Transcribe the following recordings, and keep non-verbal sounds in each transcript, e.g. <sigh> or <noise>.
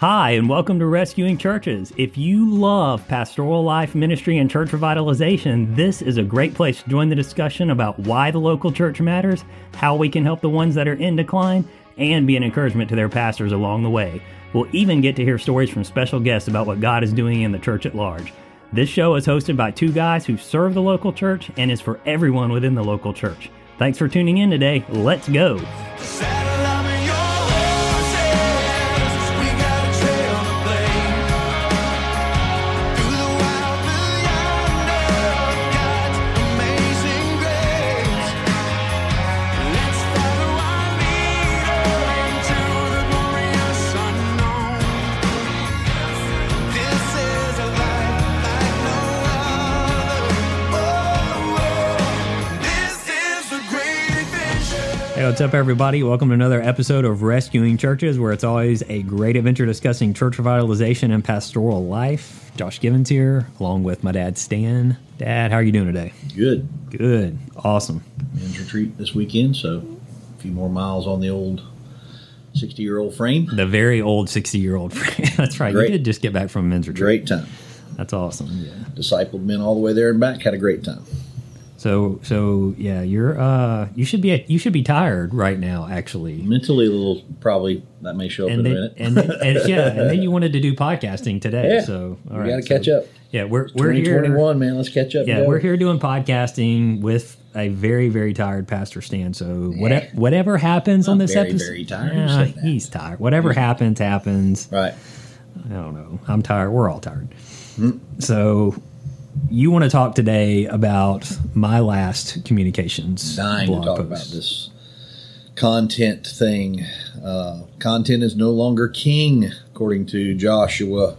Hi, and welcome to Rescuing Churches. If you love pastoral life, ministry, and church revitalization, this is a great place to join the discussion about why the local church matters, how we can help the ones that are in decline, and be an encouragement to their pastors along the way. We'll even get to hear stories from special guests about what God is doing in the church at large. This show is hosted by two guys who serve the local church and is for everyone within the local church. Thanks for tuning in today. Let's go. What's up, everybody? Welcome to another episode of Rescuing Churches, where it's always a great adventure discussing church revitalization and pastoral life. Josh Givens here, along with my dad, Stan. Dad, how are you doing today? Good. Good. Awesome. Men's retreat this weekend, so a few more miles on the old 60 year old frame. The very old 60 year old. Frame. <laughs> That's right. Great. You did just get back from a men's retreat. Great time. That's awesome. Yeah. Discipled men all the way there and back. Had a great time. So, so yeah, you're, uh, you should be, you should be tired right now, actually. Mentally, a little probably that may show up And in a minute. and, then, and <laughs> yeah, and then you wanted to do podcasting today. Yeah. So, all right. we got to so- catch up. Yeah, we're, we're here. 2021, man. Let's catch up. Yeah, we're here doing podcasting with a very, very tired Pastor Stan. So whatever, whatever happens on this very, episode, very tired. Yeah, he's tired. Whatever happens, happens. Right. I don't know. I'm tired. We're all tired. Hmm. So you want to talk today about my last communications Dying to blog talk post. about this content thing. Uh, content is no longer king, according to Joshua,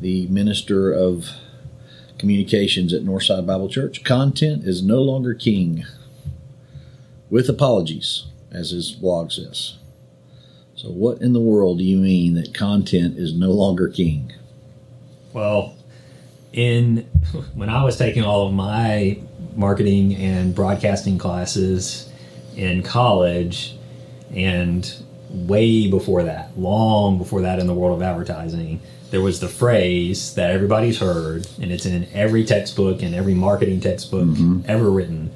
the minister of communications at Northside Bible Church. Content is no longer king, with apologies, as his blog says. So, what in the world do you mean that content is no longer king? Well, in <laughs> when I was taking all of my marketing and broadcasting classes in college, and way before that, long before that in the world of advertising, there was the phrase that everybody's heard, and it's in every textbook and every marketing textbook mm-hmm. ever written,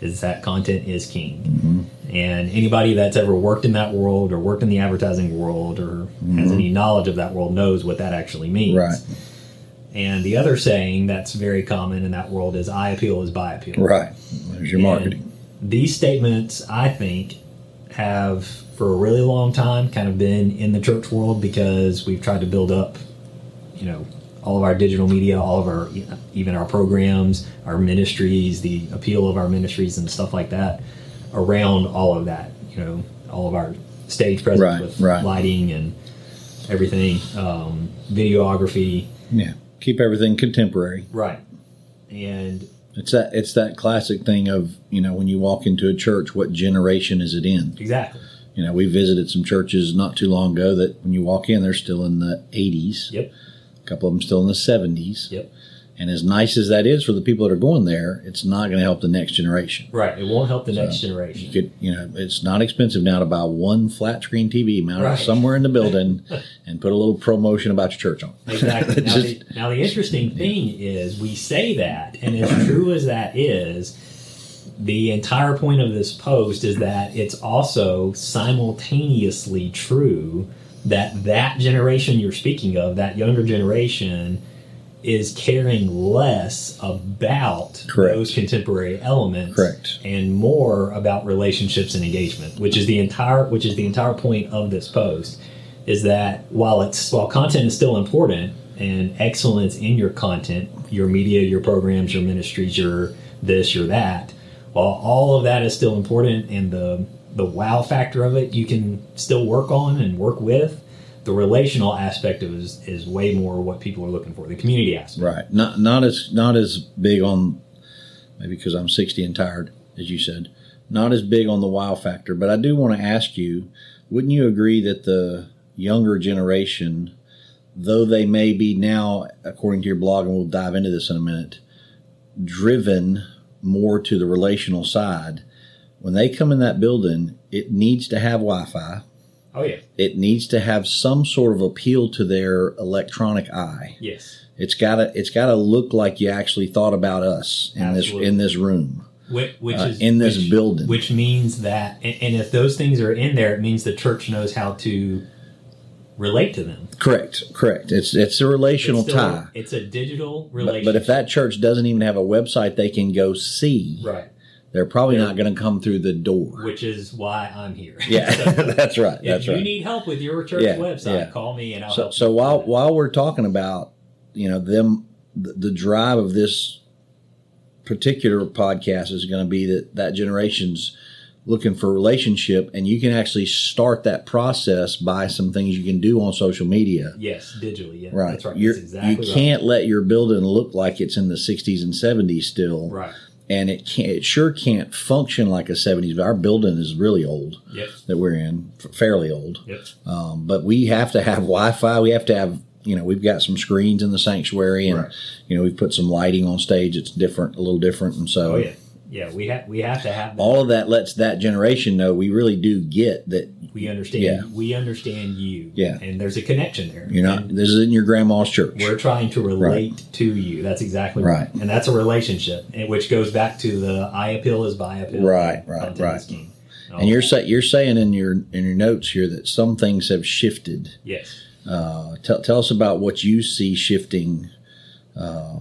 is that content is king. Mm-hmm. And anybody that's ever worked in that world or worked in the advertising world or has mm-hmm. any knowledge of that world knows what that actually means. Right. And the other saying that's very common in that world is eye appeal is buy appeal. Right. There's your marketing. And these statements, I think, have for a really long time kind of been in the church world because we've tried to build up, you know, all of our digital media, all of our, even our programs, our ministries, the appeal of our ministries and stuff like that around all of that, you know, all of our stage presence Right, with right. lighting and everything, um, videography. Yeah. Keep everything contemporary. Right. And It's that it's that classic thing of you know when you walk into a church, what generation is it in? exactly. You know, we visited some churches not too long ago that when you walk in, they're still in the 80s. Yep. A couple of them still in the 70s. Yep. And as nice as that is for the people that are going there, it's not going to help the next generation. Right. It won't help the next generation. You could, you know, it's not expensive now to buy one flat screen TV mounted Right. somewhere in the building <laughs> and put a little promotion about your church on. it. <laughs> Exactly. Now, Just- the, now, the interesting thing is we say that, and as true as that is, the entire point of this post is that it's also simultaneously true that that generation you're speaking of, that younger generation, is caring less about Correct. those contemporary elements Correct. and more about relationships and engagement, which is the entire which is the entire point of this post is that while it's while content is still important and excellence in your content, your media, your programs, your ministries, your this, your that, while all of that is still important and the the wow factor of it you can still work on and work with, the relational aspect of is, is way more what people are looking for. The community aspect. Right. Not not as not as big on maybe because I'm 60 and tired, as you said. Not as big on the wow factor, but I do want to ask you, wouldn't you agree that the younger generation, though they may be now, according to your blog, and we'll dive into this in a minute, driven more to the relational side, when they come in that building, it needs to have Wi-Fi. Oh yeah. it needs to have some sort of appeal to their electronic eye. Yes. It's gotta it's gotta look like you actually thought about us in Absolutely. this in this room. Which, which Uh, is in this which- building. which means that, and, and if those things are in there, it means the church knows how to relate to them. Correct, correct. It's it's a relational it's still- tie. It's a digital But, but if that church doesn't even have a website they can go see, right, they're probably not going to come through the door. which is why I'm here. Yeah, <laughs> So, <laughs> that's right. if That's you right. need help with your church Yeah, website, yeah. call me and I'll So, help. so you while while we're talking about you know them, the, the drive of this particular podcast is going to be that that generation's looking for a relationship, and you can actually start that process by some things you can do on social media. yes, digitally, yeah, Right. that's right. That's exactly you can't let your building look like it's in the 60s and 70s still. Right. And it can't, it sure can't function like a 70s. Our building is really old Yep. that we're in, fairly old. Yep. Um, but we have to have Wi-Fi. We have to have, you know, we've got some screens in the sanctuary, and Right. you know, we've put some lighting on stage. It's different, a little different, and so Oh yeah. Yeah. We have we have to have that. all of that lets that generation know we really do get that we understand. Yeah. We understand you. Yeah. And there's a connection there. you're not. And This isn't your grandma's church. we're trying to relate to you. That's exactly right. Right. And that's a relationship, which goes back to the eye appeal is buy appeal. Right, right, right. is. And you're say, you're saying in your in your notes here that some things have shifted. yes. Uh, tell tell us about what you see shifting. Uh,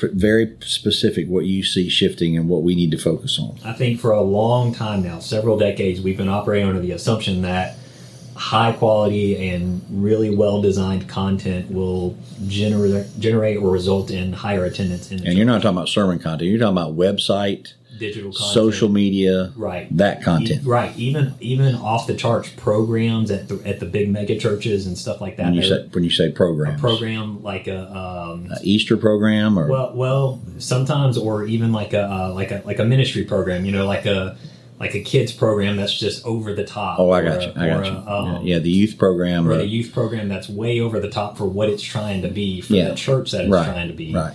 very specific, what you see shifting and what we need to focus on. I think for a long time now, several decades, we've been operating under the assumption that high quality and really well designed content will generate generate or result in higher attendance in the And you're not talking about sermon content. You're talking about website, digital content, social media, right? that content. E- right? Even even off the charts programs at the at the big mega churches and stuff like that. When you say when you say programs, a program like a um, Uh, Easter program or Well, well, sometimes, or even like a uh, like a like a ministry program. You know, like a like a kids program that's just over the top. oh, I got you, I got you. a, um, yeah, yeah, the youth program. Or uh, the youth program that's way over the top for what it's trying to be for Yeah. the church that it's right, trying to be. right.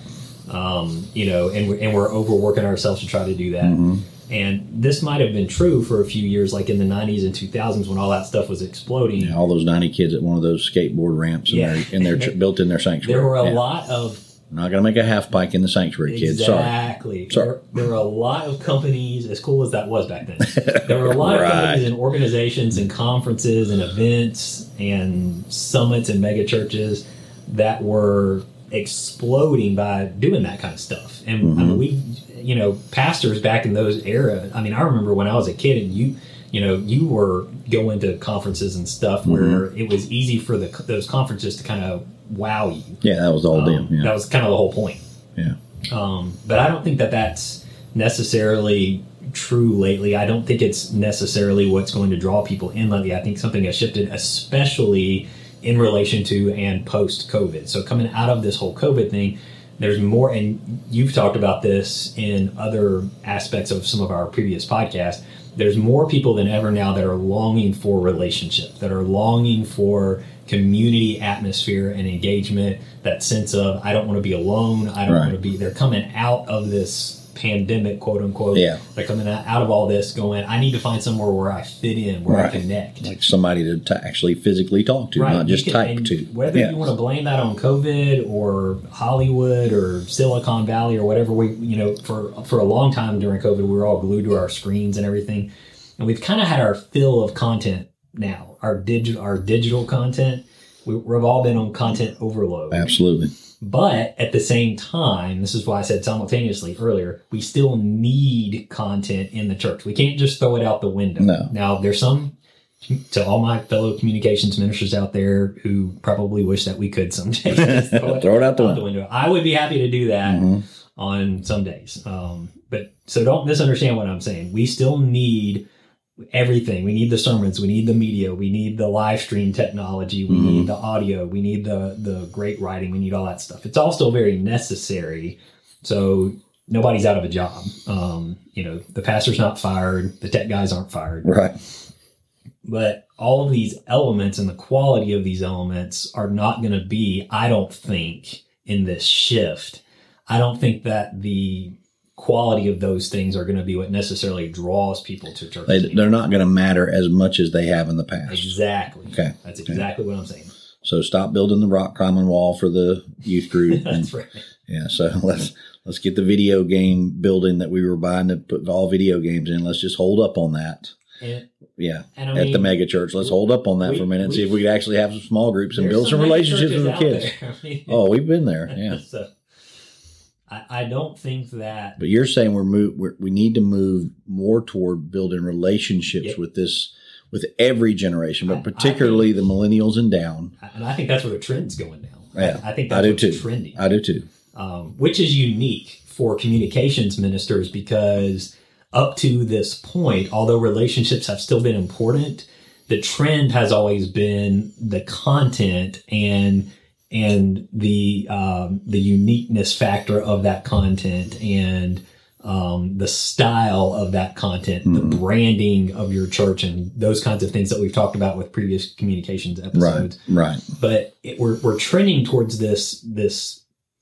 Um, you know, and we're, and we're overworking ourselves to try to do that. Mm-hmm. And this might have been true for a few years, like in the '90s and 2000s when all that stuff was exploding. Yeah, all those ninety kids at one of those skateboard ramps in Yeah. their in their <laughs> built in their sanctuary. There were a Yeah. lot of Not gonna make a half pipe in the sanctuary, kids. Exactly. Sorry. There, there were a lot of companies, as cool as that was back then. <laughs> There were a lot Right. of companies and organizations and conferences and events and summits and mega churches that were exploding by doing that kind of stuff. And I Mm-hmm. mean, we, you know, pastors back in those era. I mean, I remember when I was a kid and you. You know, you were going to conferences and stuff where Mm-hmm. it was easy for the those conferences to kind of wow you. Yeah, that was all Um, deal. Yeah, That was kind of the whole point. yeah. Um, but I don't think that that's necessarily true lately. I don't think it's necessarily what's going to draw people in lately. I think something has shifted, especially in relation to and post COVID. So coming out of this whole COVID thing, there's more, and you've talked about this in other aspects of some of our previous podcasts. There's more people than ever now that are longing for relationship, that are longing for community atmosphere and engagement. That sense of I don't want to be alone. I don't Right. want to be. They're coming out of this pandemic, quote unquote. Yeah. They're coming out out of all this, going. I need to find somewhere where I fit in, where I connect. Like somebody to t- actually physically talk to, not you just can- type to. Whether Yeah. you want to blame that on COVID or Hollywood or Silicon Valley or whatever, we you know for for a long time during COVID, we were all glued to our screens and everything, and we've kind of had our fill of content now. Our digital our digital content, we, we've all been on content overload. Absolutely. But at the same time, this is why I said simultaneously earlier, we still need content in the church. We can't just throw it out the window. No. Now, there's some, to all my fellow communications ministers out there who probably wish that we could someday <laughs> just Throw it out the window. window. I would be happy to do that Mhm. on some days. Um, but so don't misunderstand what I'm saying. We still need everything. We need the sermons. We need the media. We need the live stream technology. We Mhm. need the audio. We need the the great writing. We need all that stuff. It's all still very necessary. So nobody's out of a job. Um, you know, the pastor's not fired. The tech guys aren't fired Right. but all of these elements and the quality of these elements are not going to be i don't think in this shift i don't think that the quality of those things are going to be what necessarily draws people to church. They, they're not going to matter as much as they have in the past. exactly. Okay. That's exactly what I'm saying. So stop building the rock climbing wall for the youth group. <laughs> and, That's right. yeah. So <laughs> let's let's get the video game building that we were buying to put all video games in. Let's just hold up on that. And, Yeah. and At the mean, mega church. Let's hold up on that we- for a minute and we- see if we could actually have some small groups and build some mega relationships with the kids. <laughs> I mean, Oh, we've been there. Yeah. so I, I don't think that But you're saying we're move we're, we need to move more toward building relationships Yep. with this with every generation, I- but I particularly the millennials and down. and I think that's where the trend's going now. Yeah, I, I think I that's do too. trending. I do too. um, which is unique for communications ministers because up to this point, although relationships have still been important, the trend has always been the content and and the um, the uniqueness factor of that content and um, the style of that content, the Mhm. branding of your church, and those kinds of things that we've talked about with previous communications episodes Right. Right. but it, we're we're trending towards this this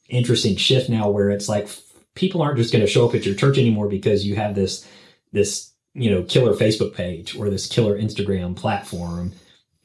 interesting shift now where it's like f- people aren't just going to show up at your church anymore because you have this this you know killer Facebook page or this killer Instagram platform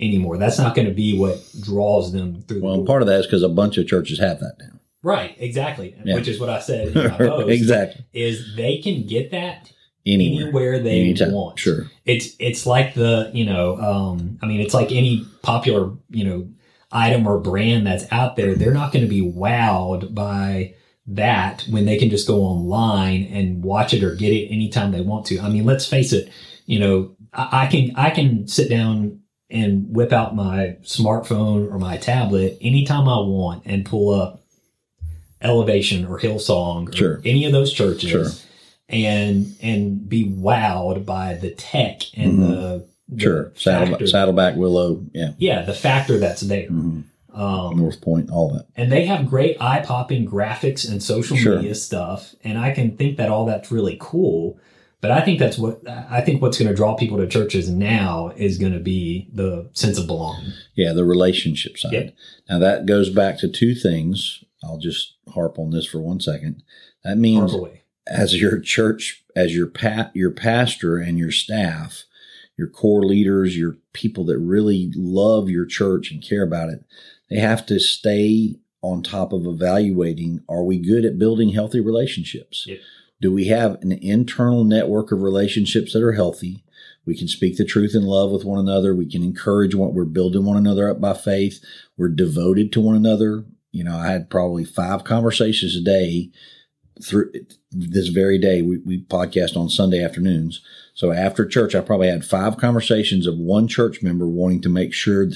anymore. That's not going to be what draws them through. Well, the part of that is because a bunch of churches have that now. right, exactly, Yeah. which is what I said. <laughs> In my post, exactly. Is they can get that Anywhere. anywhere they Anytime. want. Sure. it's it's like the you know um i mean it's like any popular you know item or brand that's out there they're not going to be wowed by that when they can just go online and watch it or get it anytime they want to i mean let's face it you know i, I can i can sit down and whip out my smartphone or my tablet anytime i want and pull up elevation or hillsong or Sure. any of those churches Sure. and and be wowed by the tech and Mhm. the, the Sure. Saddle, factor- Saddleback Willow. Yeah. yeah the factor that's there hmm um, North Point. All that. and they have great eye-popping graphics and social Sure. media stuff and i can think that all that's really cool but i think that's what i think what's going to draw people to churches now is going to be the sense of belonging Yeah, the relationship side. Yep. Now that goes back to two things. I'll just harp on this for one second. That means as your church, as your pat, your pastor and your staff, your core leaders, your people that really love your church and care about it, they have to stay on top of evaluating: Are we good at building healthy relationships? Yep. Do we have an internal network of relationships that are healthy? We can speak the truth in love with one another. We can encourage what we're building one another up by faith. We're devoted to one another. You know, I had probably five conversations a day through this very day. We, we podcast on Sunday afternoons. So after church, I probably had five conversations of one church member wanting to make sure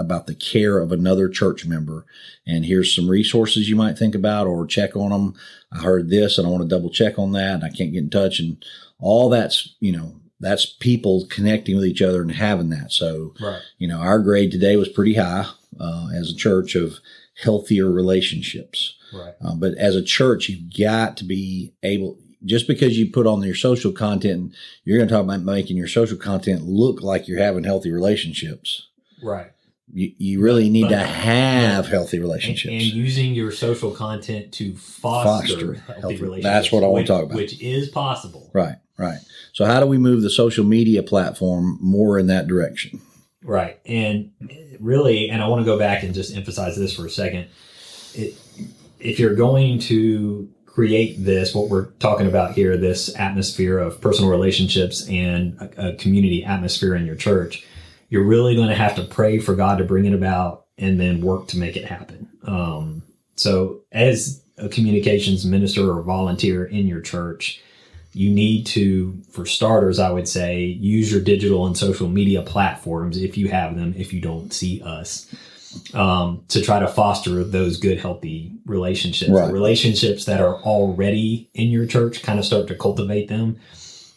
about the care of another church member. And here's some resources you might think about or check on them. I heard this and I want to double check on that. And I can't get in touch. And all that's, you know, that's people connecting with each other and having that. So, right you know, our grade today was pretty high uh, as a church of healthier relationships. right Um, but as a church, you've got to be able, just because you put on your social content, you're going to talk about making your social content look like you're having healthy relationships. right You, you really need to But- have healthy relationships. and using your social content to foster, Foster healthy, healthy- relationships. that's what I wanna talk about. Which is possible. right, right. So, how do we move the social media platform more in that direction? Right. And really, and I want to go back and just emphasize this for a second. It, if you're going to create this, what we're talking about here, this atmosphere of personal relationships and a, a community atmosphere in your church, you're really going to have to pray for God to bring it about and then work to make it happen. Um, so, as a communications minister or volunteer in your church, you need to, for starters, I would say, use your digital and social media platforms if you have them, if you don't see us, um, to try to foster those good, healthy relationships. Right. Relationships that are already in your church, kind of start to cultivate them.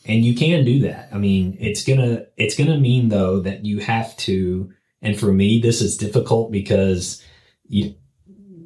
And you can do that. I mean, it's gonna it's gonna mean though that you have to, and for me, this is difficult because you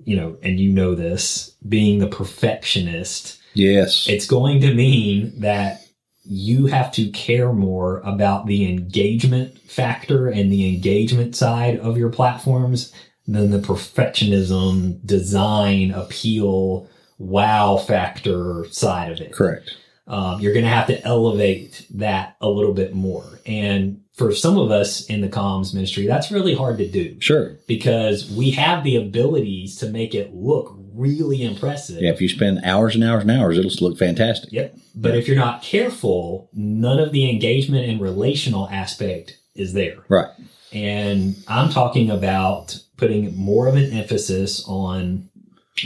you know, and you know this, being the perfectionist Yes. it's going to mean that you have to care more about the engagement factor and the engagement side of your platforms than the perfectionism, design, appeal, wow factor side of it. Correct. Um, you're going to have to elevate that a little bit more. And for some of us in the comms ministry, that's really hard to do Sure. because we have the abilities to make it look really impressive. Yeah, if you spend hours and hours and hours, it'll look fantastic. Yep. But if you're not careful, none of the engagement and relational aspect is there. Right. And I'm talking about putting more of an emphasis on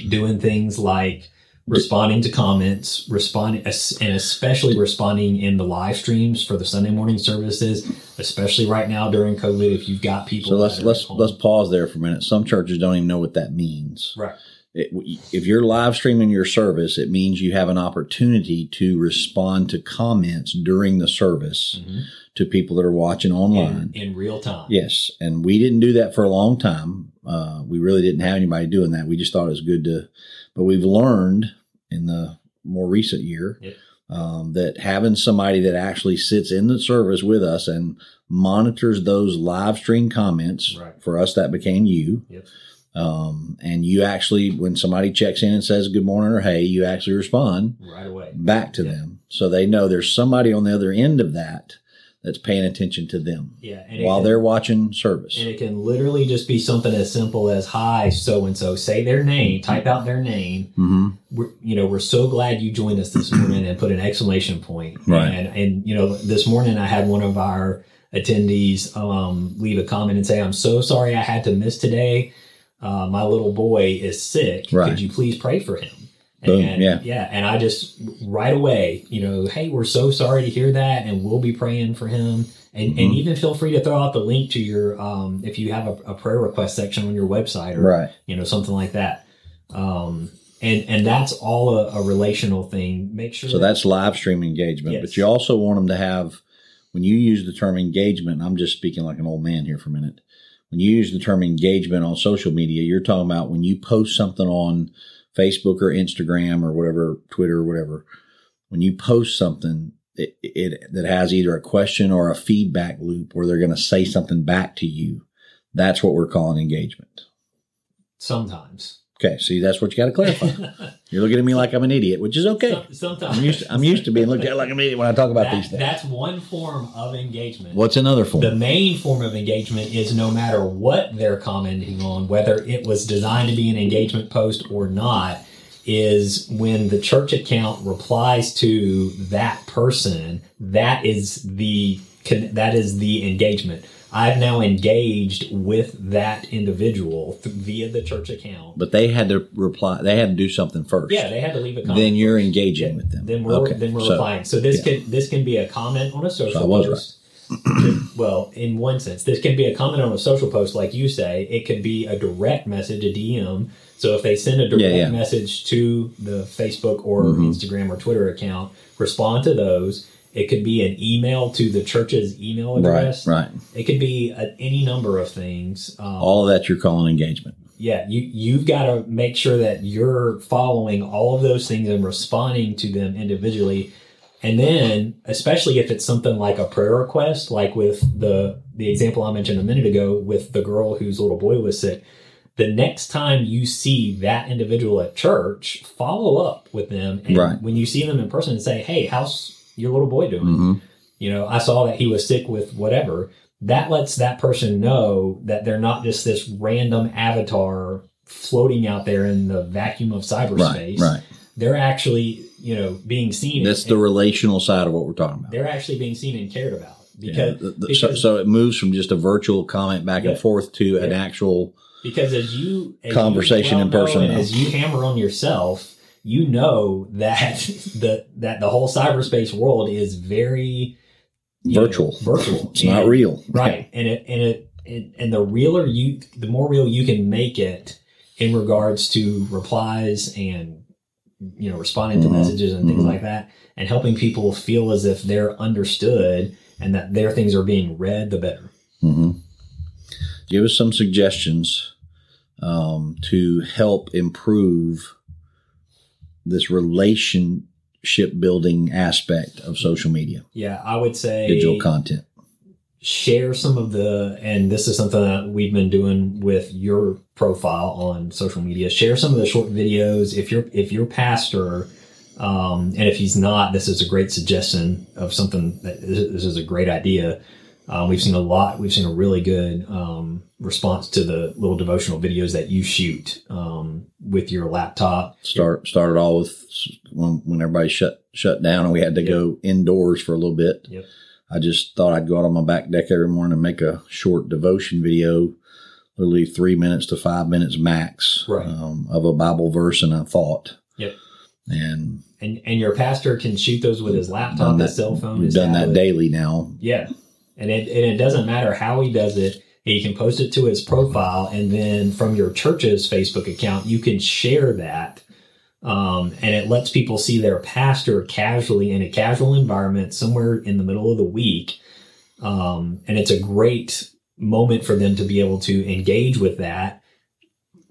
doing things like responding to comments, responding, and especially responding in the live streams for the Sunday morning services, especially right now during COVID. If you've got people, So let's let's let's pause there for a minute. Some churches don't even know what that means. right. It, if you're live streaming your service, it means you have an opportunity to respond to comments during the service Mhm. to people that are watching online. In, in real time. Yes, and we didn't do that for a long time. Uh, we really didn't have anybody doing that. We just thought it was good to, but we've learned in the more recent year Yep. um, that having somebody that actually sits in the service with us and monitors those live stream comments. Right. For us, that became you. Yep. Um, and you actually, when somebody checks in and says good morning or hey, you actually respond Right away. back to Yeah. them, so they know there's somebody on the other end of that that's paying attention to them Yeah. And while can- they're watching service. And it can literally just be something as simple as "Hi, so and so." Say their name, type out their name. hmm We're, you know, we're so glad you joined us this morning, and put an exclamation point. Right. And and you know, this morning I had one of our attendees um, leave a comment and say, "I'm so sorry I had to miss today. Uh, my little boy is sick. Right. Could you please pray for him?" Boom, and, yeah. yeah. And I just right away, you know, hey, we're so sorry to hear that, and we'll be praying for him. And, and Mhm. even feel free to throw out the link to your um, if you have a, a prayer request section on your website or Right. you know something like that. Um, and and that's all a, a relational thing. Make sure So that- that's live stream engagement. Yes. But you also want them to have, when you use the term engagement, I'm just speaking like an old man here for a minute. When you use the term engagement on social media, you're talking about when you post something on Facebook or Instagram or whatever, Twitter or whatever, when you post something it, it that has either a question or a feedback loop where they're going to say something back to you, that's what we're calling engagement. sometimes. Okay, see, that's what you got to clarify. <laughs> You're looking at me like I'm an idiot, which is okay. Sometimes I'm used to, I'm used to being looked at like an idiot when I talk about That- these things. That's one form of engagement. What's another form? The main form of engagement is no matter what they're commenting on, whether it was designed to be an engagement post or not, is when the church account replies to that person, that is the that is the engagement. I've now engaged with that individual th- via the church account. but they had to reply. They had to do something first. Yeah, they had to leave a comment. Then you're engaging with them. then we're okay. then we're so, replying. So this yeah. can this can be a comment on a social So I was post. well, in one sense, this can be a comment on a social post, like you say. It could be a direct message, a DM. So if they send a direct Yeah, yeah. message to the Facebook or Mhm. Instagram or Twitter account, respond to those. It could be an email to the church's email Right, address. right. It could be a, any number of things. Um, All of that you're calling engagement. yeah, you you've got to make sure that you're following all of those things and responding to them individually. And then, especially if it's something like a prayer request, like with the the example I mentioned a minute ago with the girl whose little boy was sick, the next time you see that individual at church, follow up with them. And Right. when you see them in person, and say, "Hey, how's your little boy doing?" hmm you know, I saw that he was sick with whatever. That lets that person know that they're not just this random avatar floating out there in the vacuum of cyberspace. right. They're actually, you know, being seen. That's and, the relational side of what we're talking about. they're actually being seen and cared about Yeah, because the- the- so, because, so it moves from just a virtual comment back and forth to an actual. because as you as Conversation you in person know, and now. as you hammer on yourself, you know that <laughs> the that the whole cyberspace world is very you know, Virtual. virtual. <laughs> It's not real. right and it and it and, and the realer you the more real you can make it in regards to replies and you know responding to Mhm. messages and things Mhm. like that and helping people feel as if they're understood and that their things are being read the better hmm Give us some suggestions um, to help improve this relationship building aspect of social media, yeah i would say digital content. share some of the and this is something that we've been doing with your profile on social media. Share some of the short videos. If you're if your pastor um, and if he's not this is a great suggestion of something that this is a great idea um, we've seen a lot we've seen a really good um, response to the little devotional videos that you shoot um, with your laptop Start started all with when when everybody shut shut down and we had to go indoors for a little bit. Yep. I just thought I'd go out on my back deck every morning and make a short devotion video, literally three minutes to five minutes max, Right. um, of a Bible verse and a thought. Yep. And and and your pastor can shoot those with his laptop done his that- cell phone we've done that tablet. daily now. Yeah. And it, and it doesn't matter how he does it. He can post it to his profile, and then from your church's Facebook account, you can share that. Um, and it lets people see their pastor casually in a casual environment somewhere in the middle of the week. Um, and it's a great moment for them to be able to engage with that,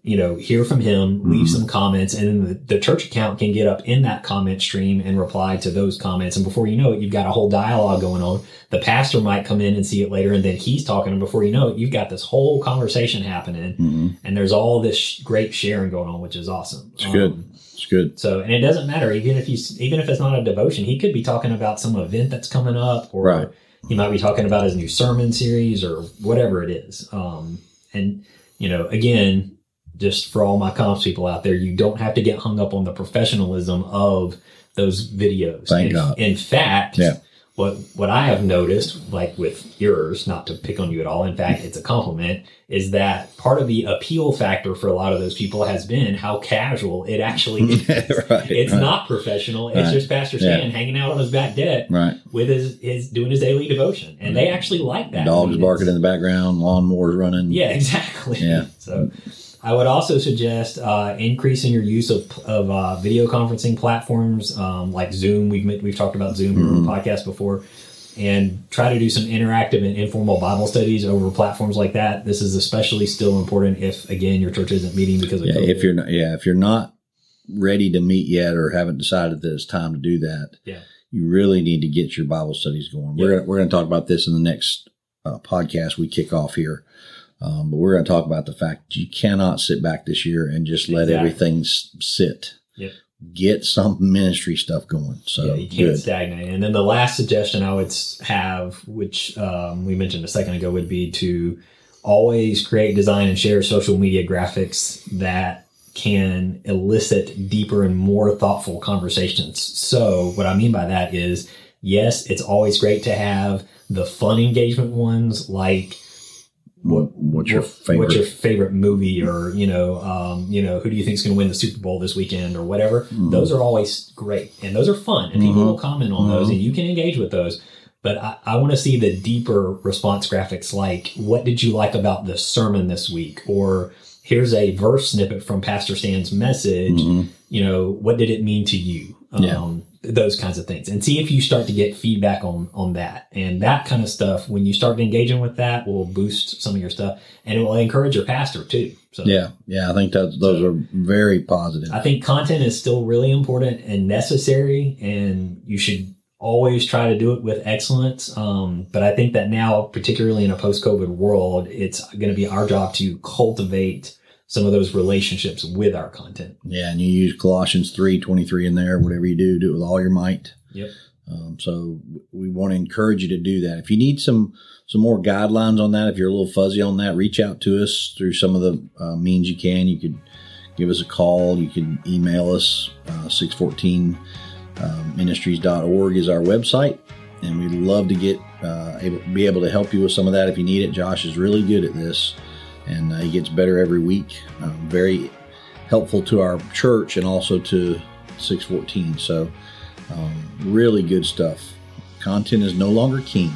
you know, hear from him, leave Mhm. some comments, and then the, the church account can get up in that comment stream and reply to those comments. And before you know it, you've got a whole dialogue going on. The pastor might come in and see it later, and then he's talking, and before you know it, you've got this whole conversation happening, hmm and there's all this sh- great sharing going on, which is awesome. It's good. It's good. So, and it doesn't matter even if he's even if it's not a devotion, he could be talking about some event that's coming up, or Right. he might be talking about his new sermon series or whatever it is. Um, and you know, again, just for all my comms people out there, you don't have to get hung up on the professionalism of those videos. Thank in, God. In fact, Yeah. what what I have noticed, like with yours, not to pick on you at all, in fact, it's a compliment, is that part of the appeal factor for a lot of those people has been how casual it actually <laughs> is. right. It's right, not professional. It's Right. just Pastor Yeah. Stan hanging out on his back deck right. with his, his doing his daily devotion, and they mm-hmm. actually like that. Dogs barking in the background, lawnmowers running. Yeah, <laughs> exactly. Yeah. So, I would also suggest uh, increasing your use of of uh, video conferencing platforms um, like Zoom. We've we've talked about Zoom the podcast before, and try to do some interactive and informal Bible studies over platforms like that. This is especially still important if again your church isn't meeting because of Yeah, COVID. if you're not, yeah, if you're not ready to meet yet or haven't decided that it's time to do that, Yeah. you really need to get your Bible studies going. We're gonna, we're going to talk about this in the next uh, podcast we kick off here, um, but we're going to talk about the fact you cannot sit back this year and just let Exactly. everything s- sit. Yep. Get some <laughs> ministry stuff going. So yeah, you can't good. stagnate. And then the last suggestion I would have, which um, we mentioned a second ago, would be to always create, design, and share social media graphics that can elicit deeper and more thoughtful conversations. So, what I mean by that is, yes, it's always great to have the fun engagement ones like What, what's your favorite? What's your favorite movie, or you know, um, you know, who do you think is going to win the Super Bowl this weekend, or whatever? Mm-hmm. Those are always great, and those are fun, and people Mhm. will comment on those, Mhm. and you can engage with those. But I, I want to see the deeper response graphics, like what did you like about the sermon this week, or here's a verse snippet from Pastor Stan's message. Mhm. You know, what did it mean to you? Yeah. Um, those kinds of things, and see if you start to get feedback on on that and that kind of stuff. When you start engaging with that, will boost some of your stuff, and it will encourage your pastor too. So Yeah, yeah, I think that those are very positive. I think content is still really important and necessary, and you should always try to do it with excellence. Um, but I think that now, particularly in a post-COVID world, it's going to be our job to cultivate some of those relationships with our content. Yeah, and you use Colossians three twenty three in there. Whatever you do, do it with all your might. Yep. Um, so we want to encourage you to do that. If you need some some more guidelines on that, if you're a little fuzzy on that, reach out to us through some of the uh, means you can. You could give us a call. You can email us. Uh, Six fourteen ministries.org is our website, and we'd love to get uh, able be able to help you with some of that if you need it. Josh is really good at this, and uh, he gets better every week. Um, very helpful to our church and also to 614. So, um, really good stuff. Content is no longer king.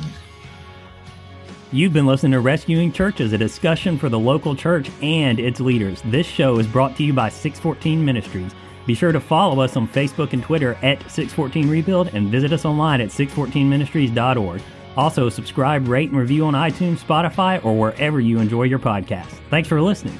You've been listening to Rescuing Churches, a discussion for the local church and its leaders. This show is brought to you by 614 Ministries. Be sure to follow us on Facebook and Twitter at 614 Rebuild and visit us online at 614ministries.org. Also, subscribe, rate, and review on iTunes, Spotify, or wherever you enjoy your podcast. Thanks for listening.